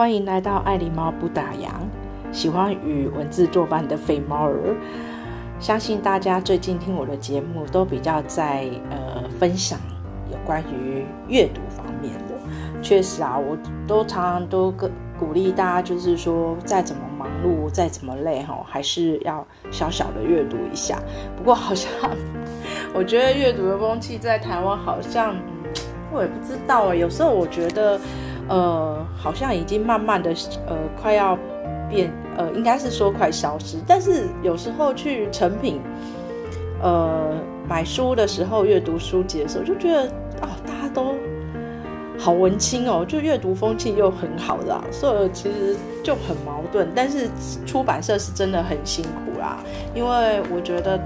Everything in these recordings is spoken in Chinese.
欢迎来到爱狸猫不打烊。喜欢与文字作伴的肥猫儿，相信大家最近听我的节目都比较在呃分享有关于阅读方面的。确实啊，我都常常都跟鼓励大家，就是说再怎么忙碌，再怎么累哈，还是要小小的阅读一下。不过好像 我觉得阅读的风气在台湾好像，我也不知道啊。有时候我觉得。呃，好像已经慢慢的，呃，快要变，呃，应该是说快消失。但是有时候去成品，呃，买书的时候，阅读书籍的时候，就觉得、哦，大家都好文青哦，就阅读风气又很好的，所以其实就很矛盾。但是出版社是真的很辛苦啦，因为我觉得，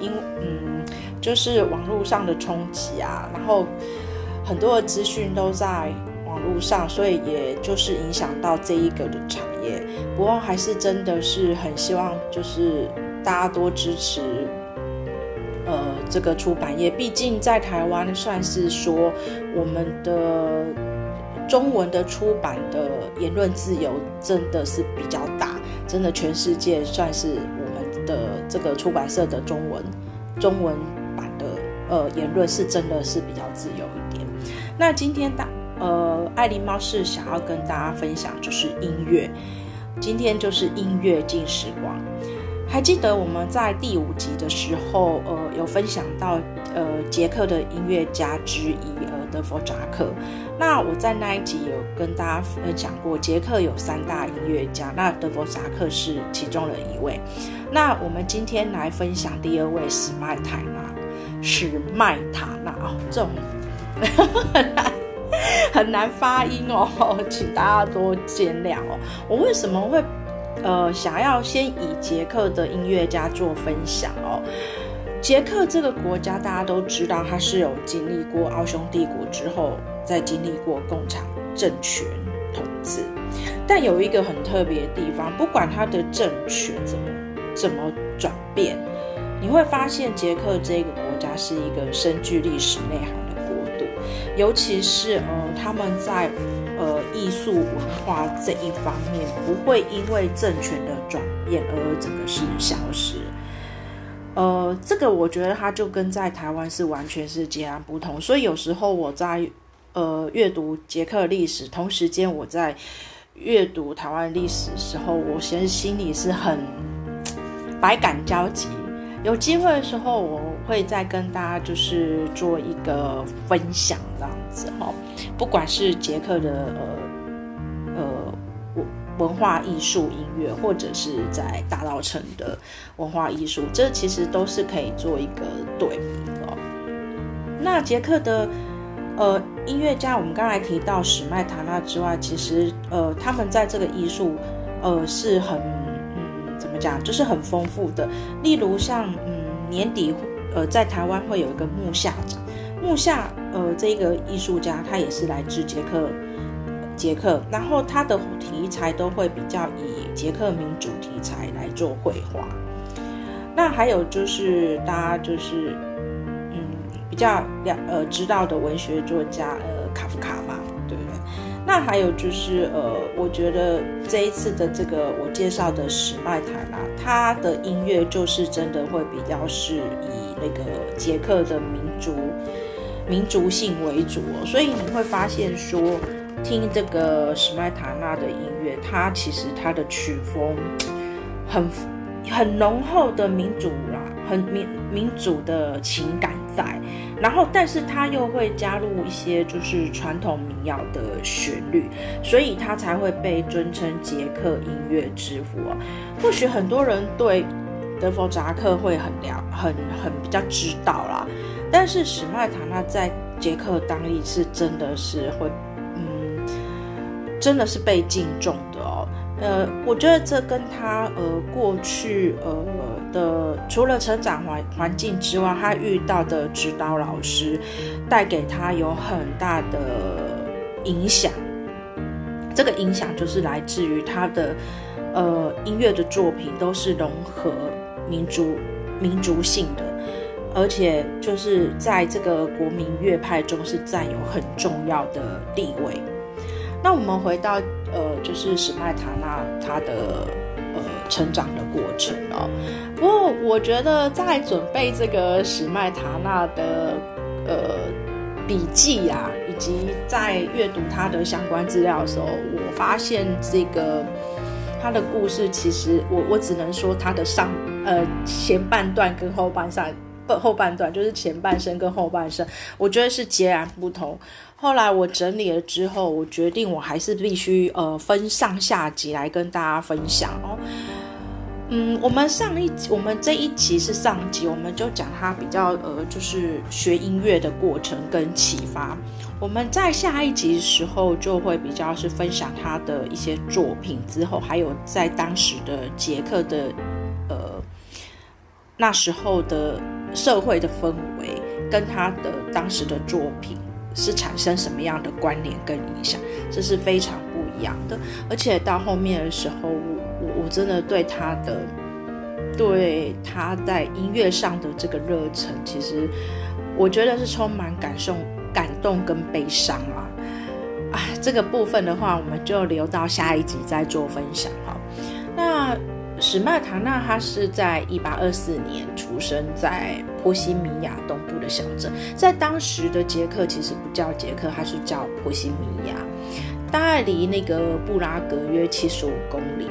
因嗯，就是网络上的冲击啊，然后很多的资讯都在。网络上，所以也就是影响到这一个的产业。不过还是真的是很希望，就是大家多支持，呃，这个出版业。毕竟在台湾算是说我们的中文的出版的言论自由真的是比较大，真的全世界算是我们的这个出版社的中文中文版的呃言论是真的是比较自由一点。那今天大。呃，爱狸猫是想要跟大家分享，就是音乐。今天就是音乐进时光。还记得我们在第五集的时候，呃，有分享到，呃，捷克的音乐家之一，呃，德弗札克。那我在那一集有跟大家分享过，捷克有三大音乐家，那德弗札克是其中的一位。那我们今天来分享第二位史麦塔纳，史麦塔纳哦，这种。很难发音哦，请大家多见谅哦。我为什么会呃想要先以捷克的音乐家做分享哦？捷克这个国家大家都知道，它是有经历过奥匈帝国之后，再经历过共产政权统治。但有一个很特别的地方，不管它的政权怎么怎么转变，你会发现捷克这个国家是一个深具历史内涵的。尤其是呃，他们在呃艺术文化这一方面，不会因为政权的转变而整个是消失。呃，这个我觉得它就跟在台湾是完全是截然不同。所以有时候我在呃阅读捷克历史，同时间我在阅读台湾历史的时候，我其实心里是很百感交集。有机会的时候，我会再跟大家就是做一个分享这样子哈。不管是捷克的呃呃文文化艺术音乐，或者是在大稻埕的文化艺术，这其实都是可以做一个对比的。那捷克的呃音乐家，我们刚才提到史麦塔纳之外，其实呃他们在这个艺术呃是很。讲，就是很丰富的。例如像，嗯，年底，呃，在台湾会有一个木下展。慕夏，呃，这个艺术家他也是来自捷克，捷克，然后他的题材都会比较以捷克民主题材来做绘画。那还有就是大家就是，嗯，比较了呃知道的文学作家，呃，卡夫卡嘛。那还有就是，呃，我觉得这一次的这个我介绍的史麦塔纳，他的音乐就是真的会比较是以那个捷克的民族民族性为主哦，所以你会发现说，听这个史麦塔纳的音乐，它其实它的曲风很很浓厚的民族啦，很民民族的情感。在，然后，但是他又会加入一些就是传统民谣的旋律，所以他才会被尊称捷克音乐之父啊。或许很多人对德弗札克会很了，很很比较知道啦，但是史麦塔纳在捷克当地是真的是会，嗯，真的是被敬重的哦。呃，我觉得这跟他呃过去呃的除了成长环环境之外，他遇到的指导老师带给他有很大的影响。这个影响就是来自于他的呃音乐的作品都是融合民族民族性的，而且就是在这个国民乐派中是占有很重要的地位。那我们回到呃，就是史麦塔纳他的成长的过程哦。不过我觉得在准备这个史麦塔纳的呃笔记啊，以及在阅读他的相关资料的时候，我发现这个他的故事其实我我只能说他的上呃前半段跟后半段。不，后半段就是前半生跟后半生，我觉得是截然不同。后来我整理了之后，我决定我还是必须呃分上下集来跟大家分享哦。嗯，我们上一集，我们这一集是上集，我们就讲他比较呃就是学音乐的过程跟启发。我们在下一集的时候就会比较是分享他的一些作品，之后还有在当时的捷克的呃那时候的。社会的氛围跟他的当时的作品是产生什么样的关联跟影响，这是非常不一样的。而且到后面的时候，我真的对他的对他在音乐上的这个热忱，其实我觉得是充满感受、感动跟悲伤啊！哎，这个部分的话，我们就留到下一集再做分享哈。那。史麦塔纳他是在一八二四年出生在波西米亚东部的小镇，在当时的捷克其实不叫捷克，它是叫波西米亚，大概离那个布拉格约七十五公里。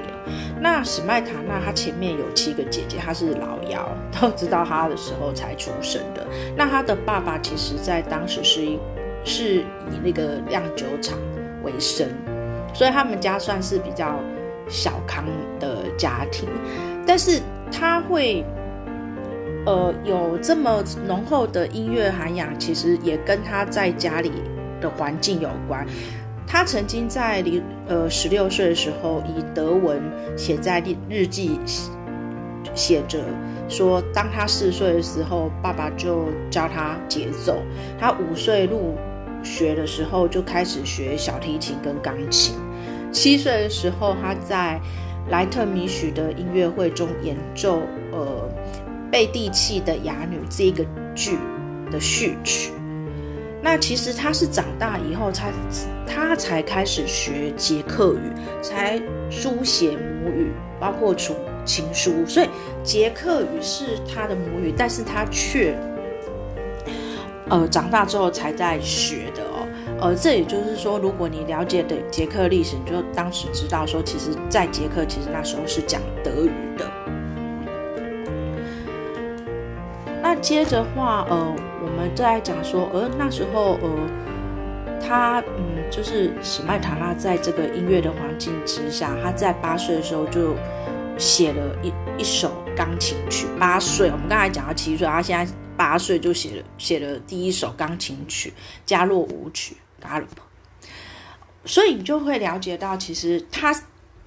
那史麦塔纳他前面有七个姐姐，他是老幺，都知道他的时候才出生的。那他的爸爸其实在当时是一是以那个酿酒厂为生，所以他们家算是比较。小康的家庭，但是他会，呃，有这么浓厚的音乐涵养，其实也跟他在家里的环境有关。他曾经在离呃十六岁的时候，以德文写在日记，写着说，当他四岁的时候，爸爸就教他节奏。他五岁入学的时候，就开始学小提琴跟钢琴。七岁的时候，他在莱特米许的音乐会中演奏呃贝蒂契的《哑女》这个剧的序曲。那其实他是长大以后才他才开始学捷克语，才书写母语，包括出情书。所以捷克语是他的母语，但是他却呃长大之后才在学的哦。呃，这也就是说，如果你了解的捷克历史，你就当时知道说，其实，在捷克，其实那时候是讲德语的。接着话，呃，我们再来讲说，呃，那时候，呃，他，嗯，就是史麦塔纳在这个音乐的环境之下，他在八岁的时候就写了一一首钢琴曲。八岁，我们刚才讲到七岁，他现在八岁就写了写了第一首钢琴曲《加洛舞曲》。（Galo） 所以你就会了解到，其实他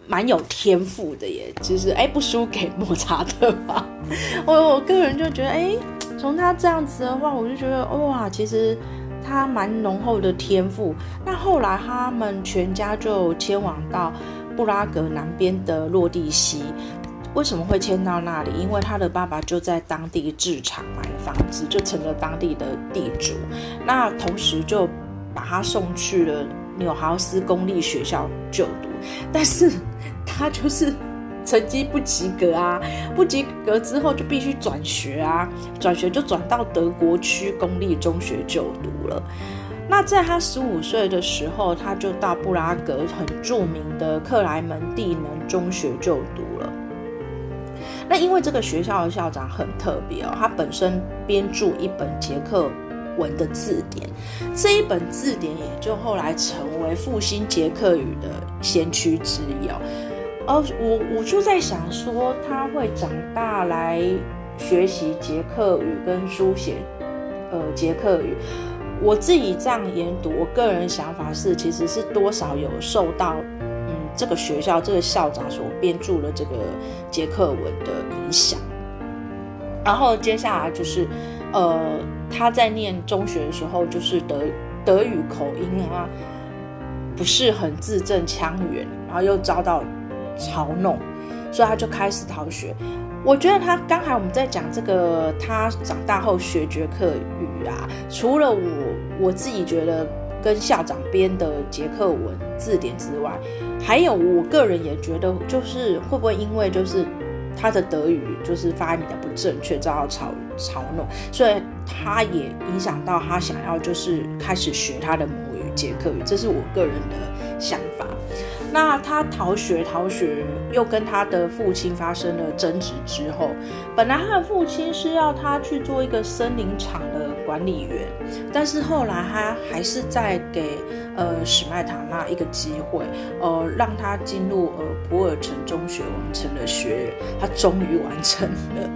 蛮有天赋的耶。其实，哎，不输给莫扎特吧？我我个人就觉得，哎，从他这样子的话，我就觉得，哇，其实他蛮浓厚的天赋。那后来他们全家就迁往到布拉格南边的洛蒂西。为什么会迁到那里？因为他的爸爸就在当地置产买了房子，就成了当地的地主。那同时就。把他送去了纽豪斯公立学校就读，但是他就是成绩不及格啊，不及格之后就必须转学啊，转学就转到德国区公立中学就读了。那在他十五岁的时候，他就到布拉格很著名的克莱门蒂能中学就读了。那因为这个学校的校长很特别哦，他本身编著一本捷克文的字典，这一本字典也就后来成为复兴捷克语的先驱之一哦。而我我就在想说，他会长大来学习捷克语跟书写，呃，捷克语。我自己这样研读，我个人想法是，其实是多少有受到嗯这个学校这个校长所编著的这个捷克文的影响。然后接下来就是。呃，他在念中学的时候，就是德德语口音啊，不是很字正腔圆，然后又遭到嘲弄，所以他就开始逃学。我觉得他刚才我们在讲这个，他长大后学捷克语啊，除了我我自己觉得跟校长编的捷克文字典之外，还有我个人也觉得，就是会不会因为就是他的德语就是发音的不正确遭到嘲嘲弄，所以他也影响到他想要就是开始学他的母语捷克语，这是我个人的想法。那他逃学，逃学又跟他的父亲发生了争执之后，本来他的父亲是要他去做一个森林场的管理员，但是后来他还是在给呃史麦塔纳一个机会，呃让他进入呃普尔城中学完成了学业，他终于完成了。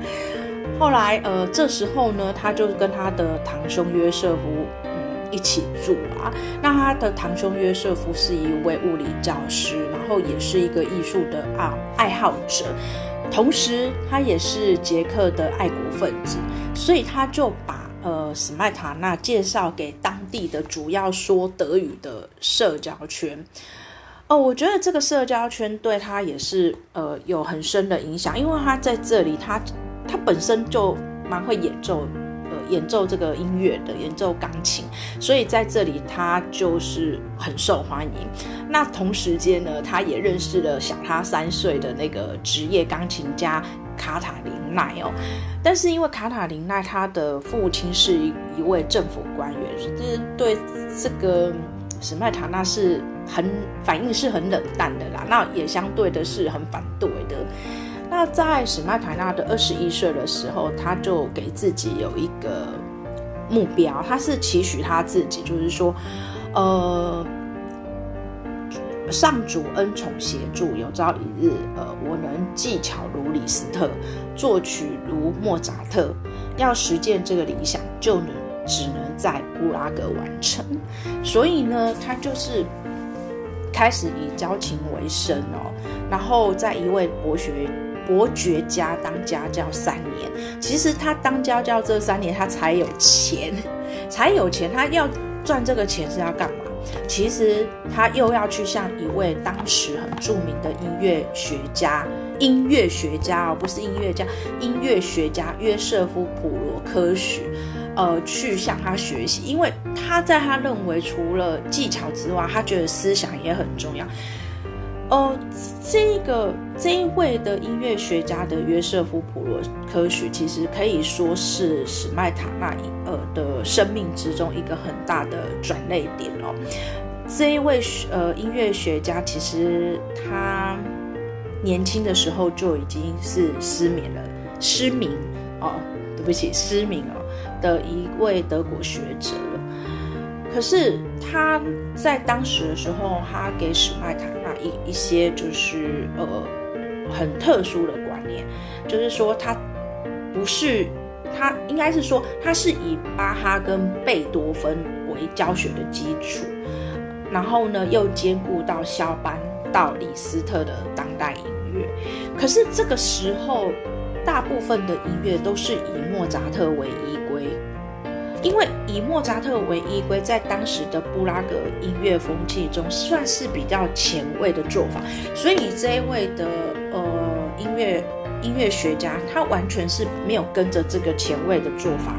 后来呃这时候呢，他就跟他的堂兄约瑟夫。一起住啊。那他的堂兄约瑟夫是一位物理教师，然后也是一个艺术的爱爱好者，同时他也是捷克的爱国分子，所以他就把呃史麦塔纳介绍给当地的主要说德语的社交圈。哦，我觉得这个社交圈对他也是呃有很深的影响，因为他在这里他他本身就蛮会演奏。演奏这个音乐的，演奏钢琴，所以在这里他就是很受欢迎。那同时间呢，他也认识了小他三岁的那个职业钢琴家卡塔琳奈哦。但是因为卡塔琳奈他的父亲是一一位政府官员，就是对这个史麦塔纳是很反应是很冷淡的啦。那也相对的是很反对。那在史麦塔纳的二十一岁的时候，他就给自己有一个目标，他是期许他自己，就是说，呃，上主恩宠协助，有朝一日，呃，我能技巧如李斯特，作曲如莫扎特，要实践这个理想，就能只能在布拉格完成。所以呢，他就是开始以交情为生哦，然后在一位博学。伯爵家当家教三年，其实他当家教这三年，他才有钱，才有钱。他要赚这个钱是要干嘛？其实他又要去向一位当时很著名的音乐学家，音乐学家哦，不是音乐家，音乐学家约瑟夫普罗科许，呃，去向他学习，因为他在他认为除了技巧之外，他觉得思想也很重要。呃，这个这一位的音乐学家的约瑟夫普罗科许，其实可以说是史麦塔纳呃的生命之中一个很大的转捩点哦。这一位呃音乐学家，其实他年轻的时候就已经是失眠了，失明哦，对不起，失明哦的一位德国学者。可是他在当时的时候，他给史麦塔纳一一些就是呃很特殊的观念，就是说他不是他应该是说他是以巴哈跟贝多芬为教学的基础，然后呢又兼顾到肖邦到李斯特的当代音乐。可是这个时候，大部分的音乐都是以莫扎特为依。因为以莫扎特为依归，在当时的布拉格音乐风气中，算是比较前卫的做法。所以这一位的呃音乐音乐学家，他完全是没有跟着这个前卫的做法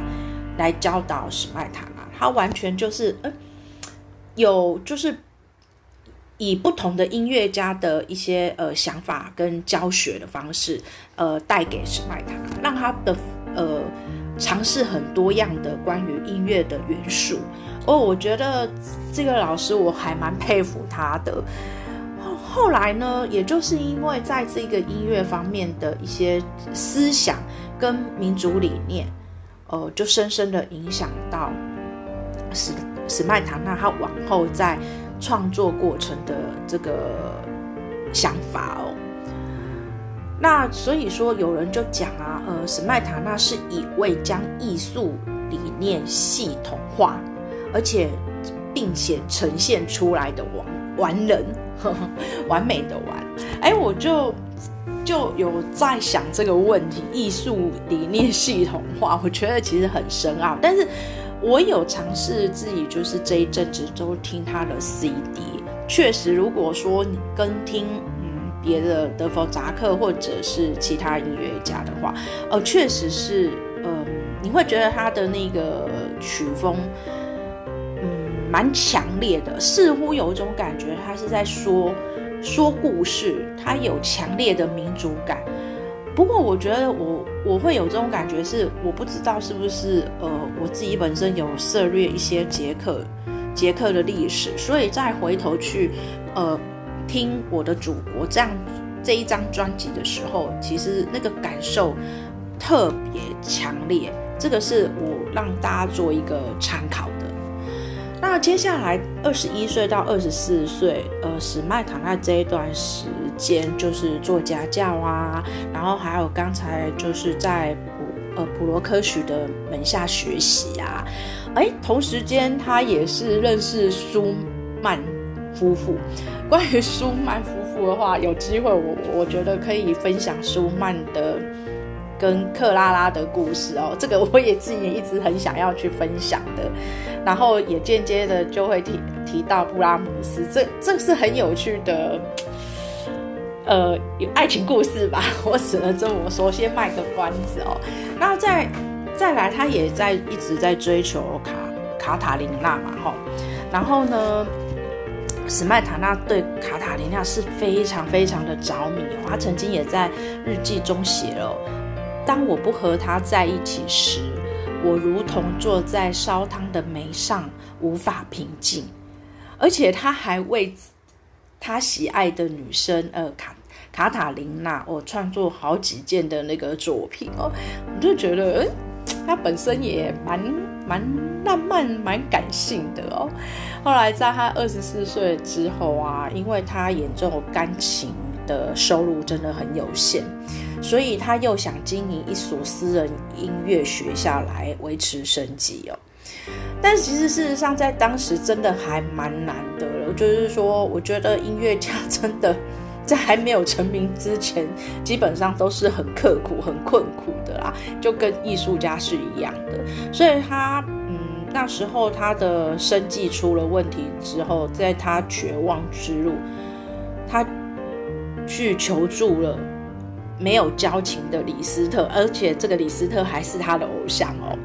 来教导史麦塔纳，他完全就是呃有就是以不同的音乐家的一些呃想法跟教学的方式，呃带给史麦塔纳，让他的呃。尝试很多样的关于音乐的元素哦，我觉得这个老师我还蛮佩服他的。后来呢，也就是因为在这个音乐方面的一些思想跟民族理念，呃，就深深的影响到史史麦塔纳他往后在创作过程的这个想法哦。那所以说，有人就讲啊，呃，史麦塔纳是一位将艺术理念系统化，而且并且呈现出来的完完人，完美的完。哎，我就就有在想这个问题，艺术理念系统化，我觉得其实很深奥。但是我有尝试自己，就是这一阵子都听他的 CD，确实，如果说你跟听。别的德弗扎克或者是其他音乐家的话，呃，确实是，呃，你会觉得他的那个曲风，嗯，蛮强烈的，似乎有一种感觉，他是在说说故事，他有强烈的民族感。不过，我觉得我我会有这种感觉是，我不知道是不是呃，我自己本身有涉猎一些捷克捷克的历史，所以再回头去呃听我的祖国这样这一张专辑的时候，其实那个感受特别强烈。这个是我让大家做一个参考的。那接下来二十一岁到二十四岁，呃，史麦塔纳这一段时间就是做家教啊，然后还有刚才就是在普呃普罗科许的门下学习啊，哎，同时间他也是认识舒曼夫妇。关于舒曼夫妇的话，有机会我我觉得可以分享舒曼的。跟克拉拉的故事哦，这个我也自己也一直很想要去分享的，然后也间接的就会提提到布拉姆斯，这这是很有趣的，呃，爱情故事吧，我只能这么说，先卖个关子哦。然后再再来，他也在一直在追求卡卡塔琳娜嘛，吼，然后呢，史麦塔纳对卡塔琳娜是非常非常的着迷哦，他曾经也在日记中写了。当我不和他在一起时，我如同坐在烧汤的煤上，无法平静。而且他还为他喜爱的女生，呃，卡卡塔琳娜，我，创作好几件的那个作品哦。我就觉得，嗯，他本身也蛮蛮浪漫、蛮感性的哦。后来在他二十四岁之后啊，因为他演奏钢琴的收入真的很有限。所以他又想经营一所私人音乐学校来维持生计哦，但其实事实上在当时真的还蛮难的了。就是说，我觉得音乐家真的在还没有成名之前，基本上都是很刻苦、很困苦的啦，就跟艺术家是一样的。所以他嗯，那时候他的生计出了问题之后，在他绝望之路，他去求助了。没有交情的李斯特，而且这个李斯特还是他的偶像哦。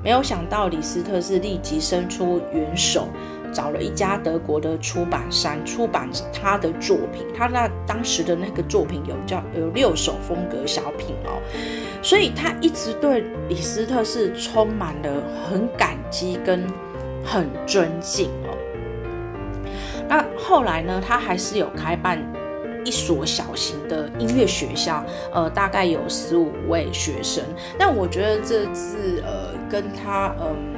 没有想到李斯特是立即伸出援手，找了一家德国的出版商出版他的作品。他那当时的那个作品有叫有六首风格小品哦，所以他一直对李斯特是充满了很感激跟很尊敬哦。那后来呢，他还是有开办。一所小型的音乐学校，呃，大概有十五位学生。但我觉得这次呃，跟他嗯、呃，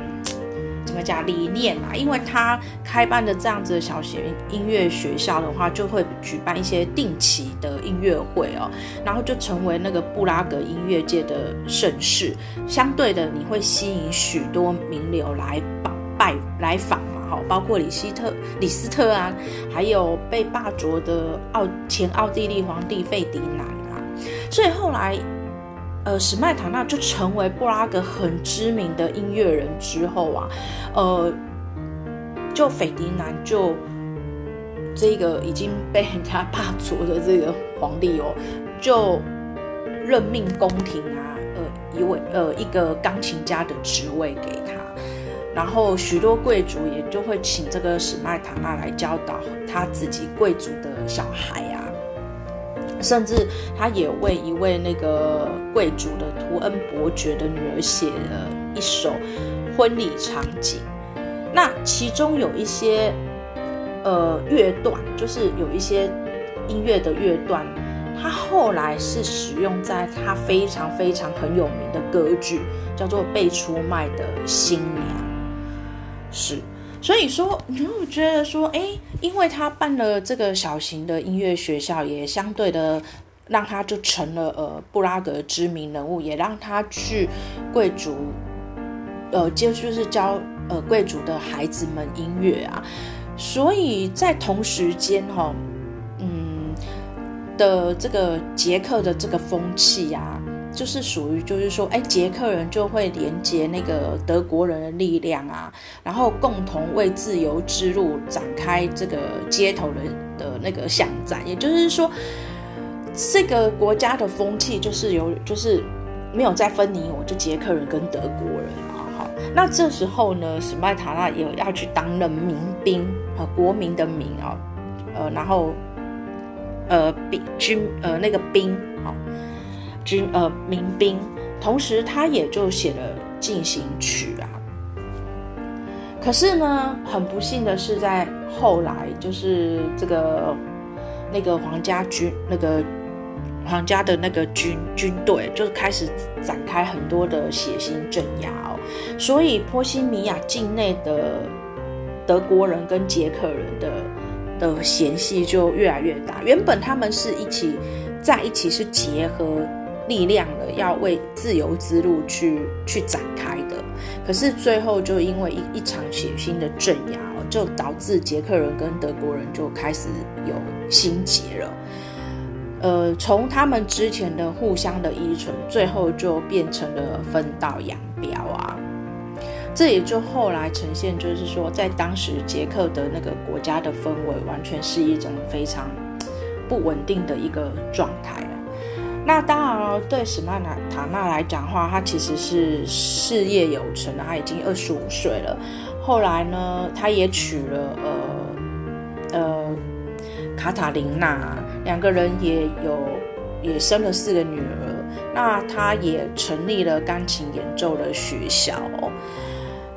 怎么讲理念啊？因为他开办的这样子的小型音乐学校的话，就会举办一些定期的音乐会哦，然后就成为那个布拉格音乐界的盛事。相对的，你会吸引许多名流来拜来访。嘛？哈，包括李希特、李斯特啊，还有被霸卓的奥前奥地利皇帝费迪南啊，所以后来，呃，史麦塔纳就成为布拉格很知名的音乐人之后啊，呃，就斐迪南就这个已经被人家霸主的这个皇帝哦，就任命宫廷啊，呃，一位呃一个钢琴家的职位给他。然后许多贵族也就会请这个史麦塔纳来教导他自己贵族的小孩啊，甚至他也为一位那个贵族的图恩伯爵的女儿写了一首婚礼场景。那其中有一些呃乐段，就是有一些音乐的乐段，他后来是使用在他非常非常很有名的歌剧，叫做《被出卖的新娘》。是，所以说，你会觉得说，哎，因为他办了这个小型的音乐学校，也相对的让他就成了呃布拉格知名人物，也让他去贵族，呃，就就是教呃贵族的孩子们音乐啊，所以在同时间哈、嗯的这个捷克的这个风气呀、啊。就是属于，就是说，哎，捷克人就会连接那个德国人的力量啊，然后共同为自由之路展开这个街头的的那个巷战。也就是说，这个国家的风气就是有，就是没有再分你我，就捷克人跟德国人啊。好，那这时候呢，史麦塔纳也要去当了民兵和国民的民啊，呃，然后呃兵军呃那个兵好，军呃民兵，同时他也就写了进行曲啊。可是呢，很不幸的是，在后来就是这个那个皇家军那个。皇家的那个军军队就开始展开很多的血腥镇压哦，所以波西米亚境内的德国人跟捷克人的的嫌隙就越来越大。原本他们是一起在一起是结合力量的，要为自由之路去去展开的，可是最后就因为一一场血腥的镇压，就导致捷克人跟德国人就开始有心结了。呃，从他们之前的互相的依存，最后就变成了分道扬镳啊。这也就后来呈现，就是说，在当时捷克的那个国家的氛围，完全是一种非常不稳定的一个状态。那当然了，对史麦塔纳来讲的话，他其实是事业有成的，他已经二十五岁了。后来呢，他也娶了呃呃卡塔琳娜。两个人也有也生了四个女儿，那他也成立了钢琴演奏的学校哦。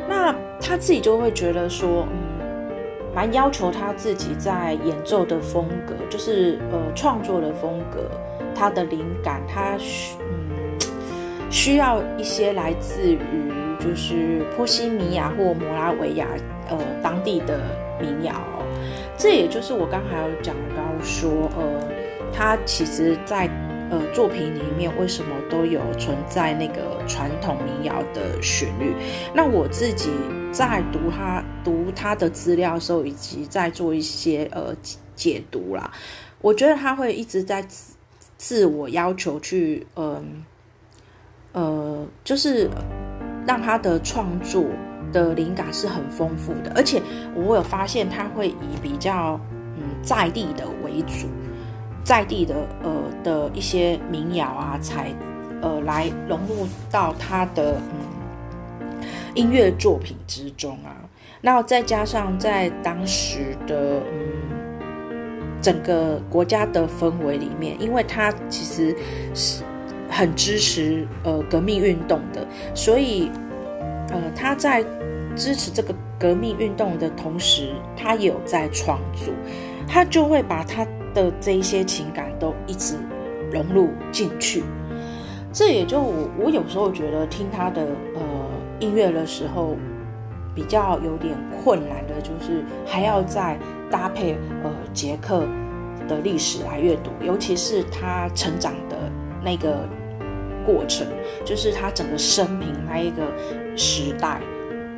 那他自己就会觉得说，嗯，蛮要求他自己在演奏的风格，就是呃创作的风格，他的灵感，他需嗯需要一些来自于就是波西米亚或摩拉维亚呃当地的民谣。这也就是我刚才有讲到说，呃，他其实在呃作品里面为什么都有存在那个传统民谣的旋律？那我自己在读他读他的资料的时候，以及在做一些呃解读啦，我觉得他会一直在自我要求去，嗯呃，呃，就是让他的创作。的灵感是很丰富的，而且我有发现他会以比较嗯在地的为主，在地的呃的一些民谣啊，才呃来融入到他的嗯音乐作品之中啊。那再加上在当时的嗯整个国家的氛围里面，因为他其实是很支持呃革命运动的，所以。呃，他在支持这个革命运动的同时，他也有在创作，他就会把他的这一些情感都一直融入进去。这也就我我有时候觉得听他的呃音乐的时候，比较有点困难的，就是还要在搭配呃捷克的历史来阅读，尤其是他成长的那个。过程就是他整个生平那一个时代，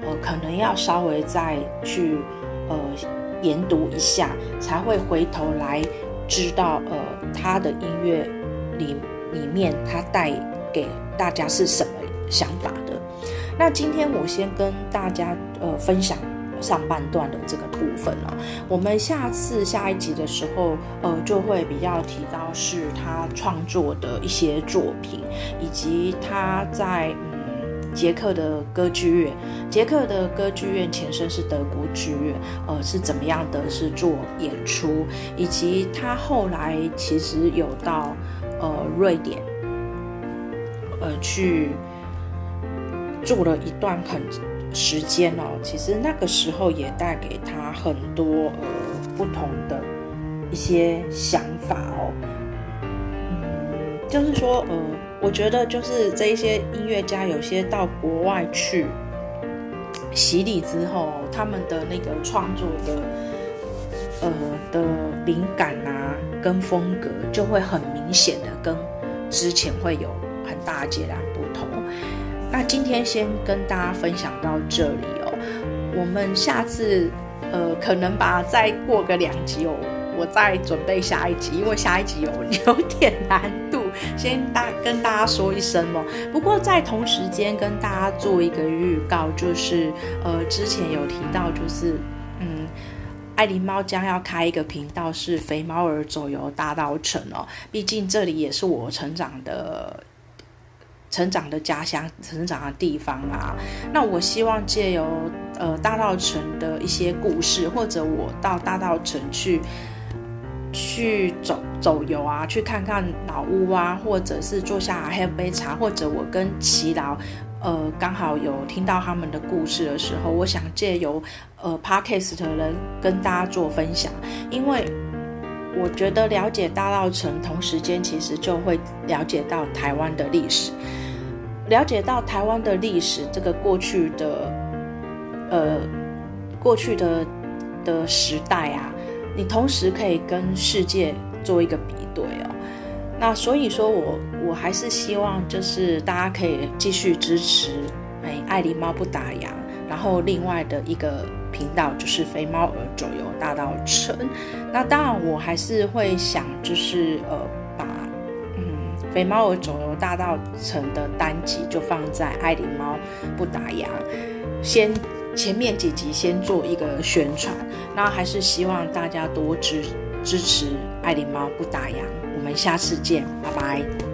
呃，可能要稍微再去呃研读一下，才会回头来知道呃他的音乐里里面他带给大家是什么想法的。那今天我先跟大家呃分享。上半段的这个部分了，我们下次下一集的时候，呃，就会比较提到是他创作的一些作品，以及他在嗯捷克的歌剧院，捷克的歌剧院前身是德国剧院，呃，是怎么样的是做演出，以及他后来其实有到呃瑞典，呃去做了一段很。时间哦，其实那个时候也带给他很多呃不同的一些想法哦。嗯，就是说呃，我觉得就是这一些音乐家有些到国外去洗礼之后，他们的那个创作的呃的灵感啊跟风格就会很明显的跟之前会有很大截然。那今天先跟大家分享到这里哦，我们下次呃可能吧，再过个两集哦，我再准备下一集，因为下一集有 有点难度，先大跟大家说一声哦。不过在同时间跟大家做一个预告，就是呃之前有提到，就是嗯，爱琳猫将要开一个频道，是肥猫儿走游大稻城哦，毕竟这里也是我成长的。成长的家乡、成长的地方啊。那我希望借由呃大稻埕的一些故事，或者我到大稻埕去去走走游啊，去看看老屋啊，或者是坐下喝杯茶，或者我跟耆老。呃，刚好有听到他们的故事的时候，我想借由呃 Podcast 的人跟大家做分享，因为我觉得了解大稻埕，同时间其实就会了解到台湾的历史，了解到台湾的历史这个过去的呃过去的的时代啊，你同时可以跟世界做一个比对哦。那所以说我我还是希望就是大家可以继续支持哎爱狸猫不打烊，然后另外的一个频道就是肥猫儿走游大道城。那当然我还是会想就是呃肥猫儿肿瘤大道城的单集就放在爱狸猫不打烊，先前面几集先做一个宣传，那还是希望大家多支支持爱狸猫不打烊。我们下次见，拜拜。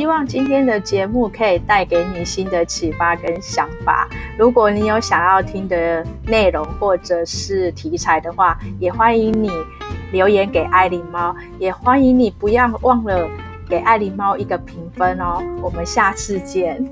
希望今天的节目可以带给你新的启发跟想法。如果你有想要听的内容或者是题材的话，也欢迎你留言给爱狸猫，也欢迎你不要忘了给爱狸猫一个评分哦。我们下次见。